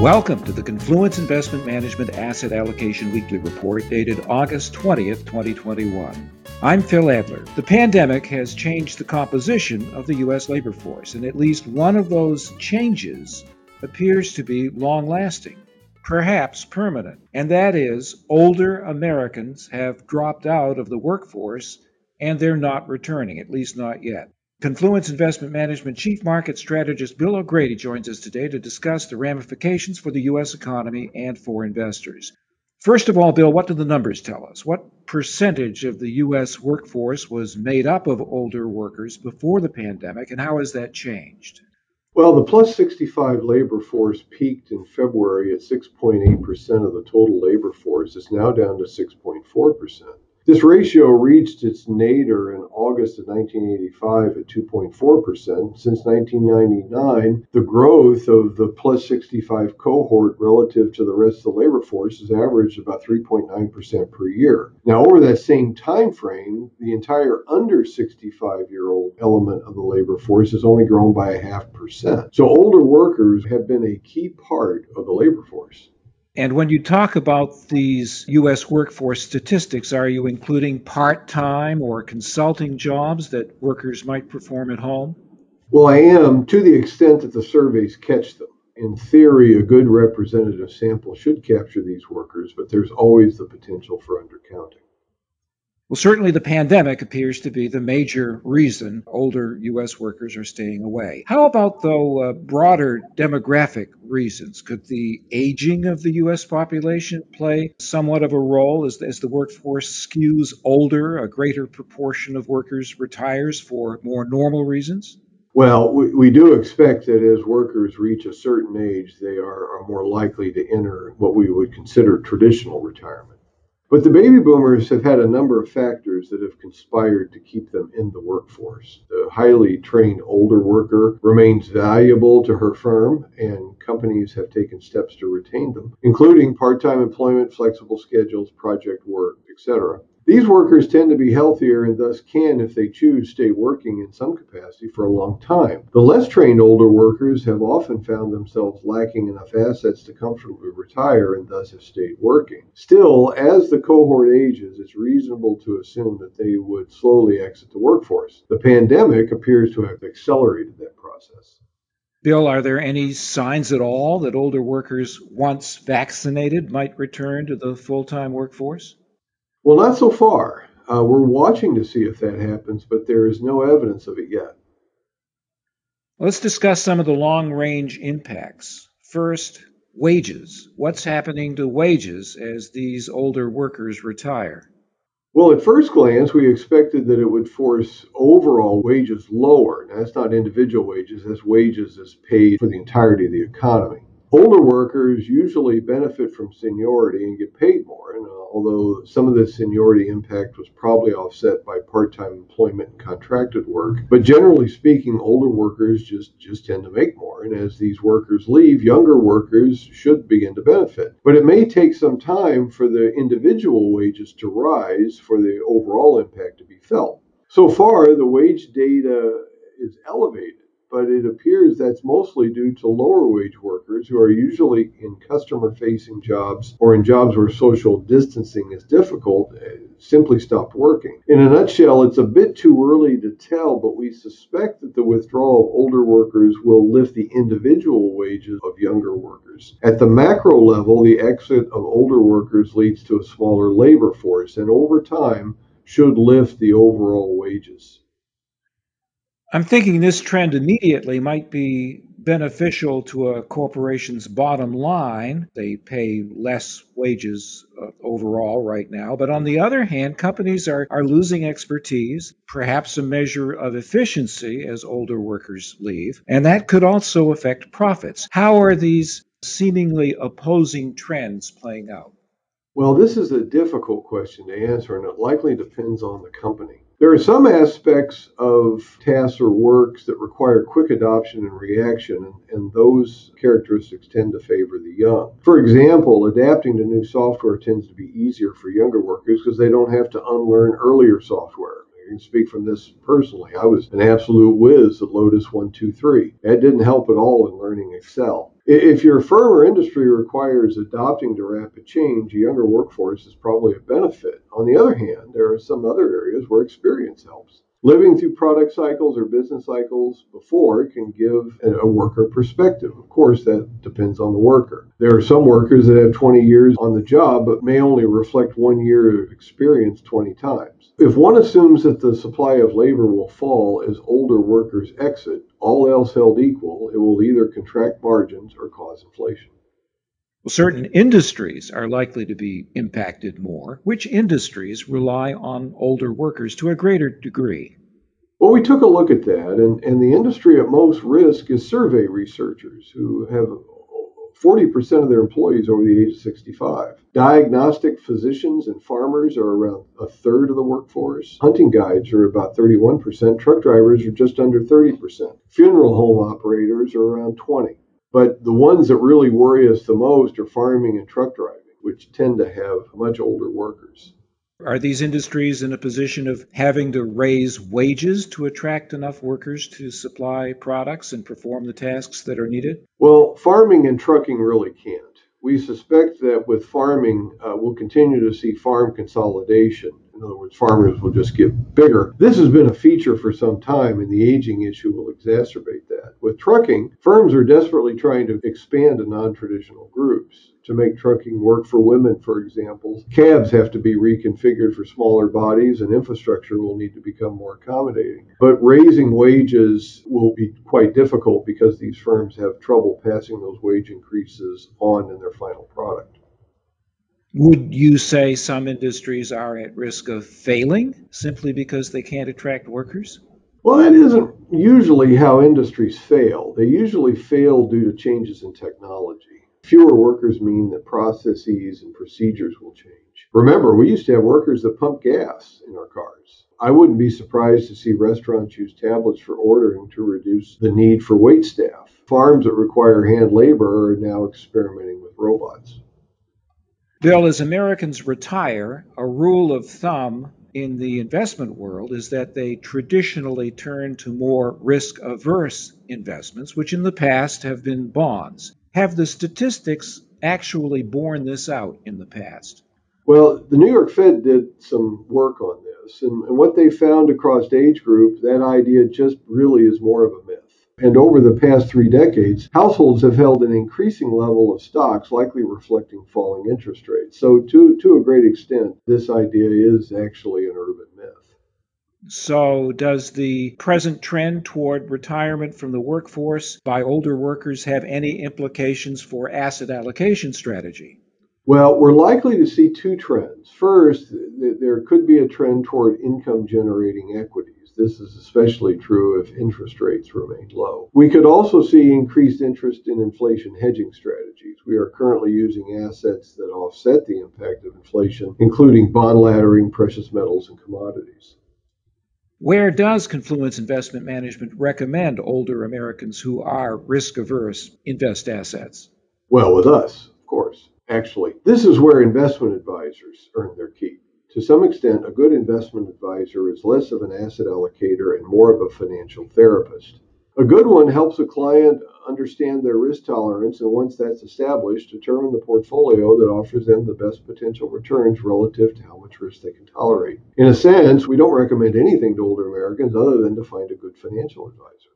Welcome to the Confluence Investment Management Asset Allocation Weekly Report dated August 20th, 2021. I'm Phil Adler. The pandemic has changed the composition of the U.S. labor force, and at least one of those changes appears to be long lasting, perhaps permanent, and that is older Americans have dropped out of the workforce and they're not returning, at least not yet. Confluence Investment Management Chief Market Strategist Bill O'Grady joins us today to discuss the ramifications for the U.S. economy and for investors. First of all, Bill, what do the numbers tell us? What percentage of the U.S. workforce was made up of older workers before the pandemic, and how has that changed? Well, the plus 65 labor force peaked in February at 6.8% of the total labor force. It's now down to 6.4%. This ratio reached its nadir in August of 1985 at 2.4%. Since 1999, the growth of the plus 65 cohort relative to the rest of the labor force has averaged about 3.9% per year. Now, over that same time frame, the entire under 65 year old element of the labor force has only grown by a half percent. So older workers have been a key part of the labor force. And when you talk about these U.S. workforce statistics, are you including part time or consulting jobs that workers might perform at home? Well, I am to the extent that the surveys catch them. In theory, a good representative sample should capture these workers, but there's always the potential for undercounting. Well, certainly the pandemic appears to be the major reason older U.S. workers are staying away. How about, though, uh, broader demographic reasons? Could the aging of the U.S. population play somewhat of a role as, as the workforce skews older? A greater proportion of workers retires for more normal reasons? Well, we, we do expect that as workers reach a certain age, they are, are more likely to enter what we would consider traditional retirement. But the baby boomers have had a number of factors that have conspired to keep them in the workforce. The highly trained older worker remains valuable to her firm, and companies have taken steps to retain them, including part time employment, flexible schedules, project work, etc. These workers tend to be healthier and thus can, if they choose, stay working in some capacity for a long time. The less trained older workers have often found themselves lacking enough assets to comfortably retire and thus have stayed working. Still, as the cohort ages, it's reasonable to assume that they would slowly exit the workforce. The pandemic appears to have accelerated that process. Bill, are there any signs at all that older workers, once vaccinated, might return to the full time workforce? Well, not so far. Uh, we're watching to see if that happens, but there is no evidence of it yet. Let's discuss some of the long range impacts. First, wages. What's happening to wages as these older workers retire? Well, at first glance, we expected that it would force overall wages lower. Now, that's not individual wages, that's wages as paid for the entirety of the economy. Older workers usually benefit from seniority and get paid more, and uh, although some of the seniority impact was probably offset by part-time employment and contracted work, but generally speaking, older workers just just tend to make more, and as these workers leave, younger workers should begin to benefit. But it may take some time for the individual wages to rise for the overall impact to be felt. So far, the wage data is elevated but it appears that's mostly due to lower wage workers who are usually in customer facing jobs or in jobs where social distancing is difficult uh, simply stopped working. In a nutshell, it's a bit too early to tell, but we suspect that the withdrawal of older workers will lift the individual wages of younger workers. At the macro level, the exit of older workers leads to a smaller labor force and over time should lift the overall wages. I'm thinking this trend immediately might be beneficial to a corporation's bottom line. They pay less wages uh, overall right now. But on the other hand, companies are, are losing expertise, perhaps a measure of efficiency as older workers leave. And that could also affect profits. How are these seemingly opposing trends playing out? Well, this is a difficult question to answer, and it likely depends on the company. There are some aspects of tasks or works that require quick adoption and reaction, and, those characteristics tend to favor the young. For example, adapting to new software tends to be easier for younger workers because they don't have to unlearn earlier software. I can speak from this personally. I was an absolute whiz at Lotus 123. That didn't help at all in learning Excel. If your firm or industry requires adopting to rapid change, a younger workforce is probably a benefit. On the other hand, there are some other areas where experience helps. Living through product cycles or business cycles before can give a worker perspective. Of course, that depends on the worker. There are some workers that have 20 years on the job but may only reflect one year of experience 20 times. If one assumes that the supply of labor will fall as older workers exit, all else held equal, it will either contract margins or cause inflation. Certain industries are likely to be impacted more. Which industries rely on older workers to a greater degree? Well, we took a look at that, and, and the industry at most risk is survey researchers who have 40% of their employees over the age of 65. Diagnostic physicians and farmers are around a third of the workforce. Hunting guides are about 31%. Truck drivers are just under 30%. Funeral home operators are around 20. But the ones that really worry us the most are farming and truck driving, which tend to have much older workers. Are these industries in a position of having to raise wages to attract enough workers to supply products and perform the tasks that are needed? Well, farming and trucking really can't. We suspect that with farming, uh, we'll continue to see farm consolidation in other words, farmers will just get bigger. This has been a feature for some time, and the aging issue will exacerbate that. With trucking, firms are desperately trying to expand to non traditional groups. To make trucking work for women, for example, cabs have to be reconfigured for smaller bodies, and infrastructure will need to become more accommodating. But raising wages will be quite difficult because these firms have trouble passing those wage increases on in their final product. Would you say some industries are at risk of failing simply because they can't attract workers? Well, that isn't usually how industries fail. They usually fail due to changes in technology. Fewer workers mean that processes and procedures will change. Remember, we used to have workers that pump gas in our cars. I wouldn't be surprised to see restaurants use tablets for ordering to reduce the need for wait staff. Farms that require hand labor are now experimenting with robots. Bill, as Americans retire, a rule of thumb in the investment world is that they traditionally turn to more risk averse investments, which in the past have been bonds. Have the statistics actually borne this out in the past? Well, the New York Fed did some work on this, and, and what they found across age group, that idea just really is more of a myth. And over the past three decades, households have held an increasing level of stocks, likely reflecting falling interest rates. So, to, to a great extent, this idea is actually an urban myth. So, does the present trend toward retirement from the workforce by older workers have any implications for asset allocation strategy? Well, we're likely to see two trends. First, there could be a trend toward income generating equities. This is especially true if interest rates remain low. We could also see increased interest in inflation hedging strategies. We are currently using assets that offset the impact of inflation, including bond laddering, precious metals, and commodities. Where does Confluence Investment Management recommend older Americans who are risk averse invest assets? Well, with us, of course. Actually, this is where investment advisors earn their keep. To some extent, a good investment advisor is less of an asset allocator and more of a financial therapist. A good one helps a client understand their risk tolerance, and once that's established, determine the portfolio that offers them the best potential returns relative to how much risk they can tolerate. In a sense, we don't recommend anything to older Americans other than to find a good financial advisor.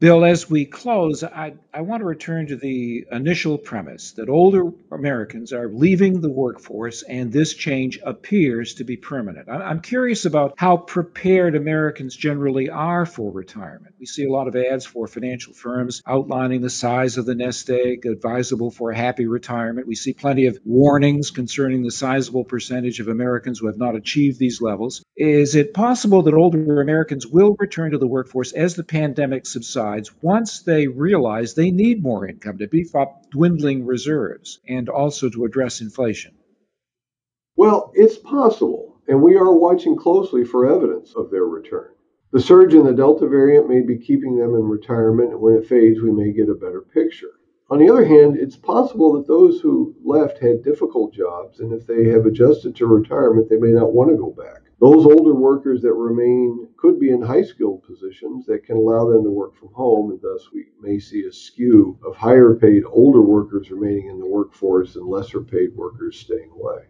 Bill, as we close, I, I want to return to the initial premise that older Americans are leaving the workforce and this change appears to be permanent. I'm curious about how prepared Americans generally are for retirement. We see a lot of ads for financial firms outlining the size of the nest egg advisable for a happy retirement. We see plenty of warnings concerning the sizable percentage of Americans who have not achieved these levels. Is it possible that older Americans will return to the workforce as the pandemic subsides? once they realize they need more income to beef up dwindling reserves and also to address inflation? Well, it's possible, and we are watching closely for evidence of their return. The surge in the Delta variant may be keeping them in retirement, and when it fades, we may get a better picture. On the other hand, it's possible that those who left had difficult jobs, and if they have adjusted to retirement, they may not want to go back. Those older workers that remain could be in high skilled positions that can allow them to work from home, and thus we may see a skew of higher paid older workers remaining in the workforce and lesser paid workers staying away.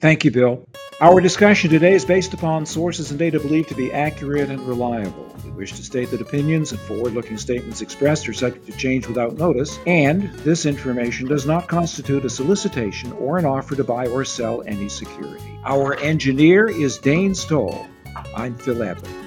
Thank you, Bill. Our discussion today is based upon sources and data believed to be accurate and reliable. We wish to state that opinions and forward looking statements expressed are subject to change without notice, and this information does not constitute a solicitation or an offer to buy or sell any security. Our engineer is Dane Stoll. I'm Phil Adler.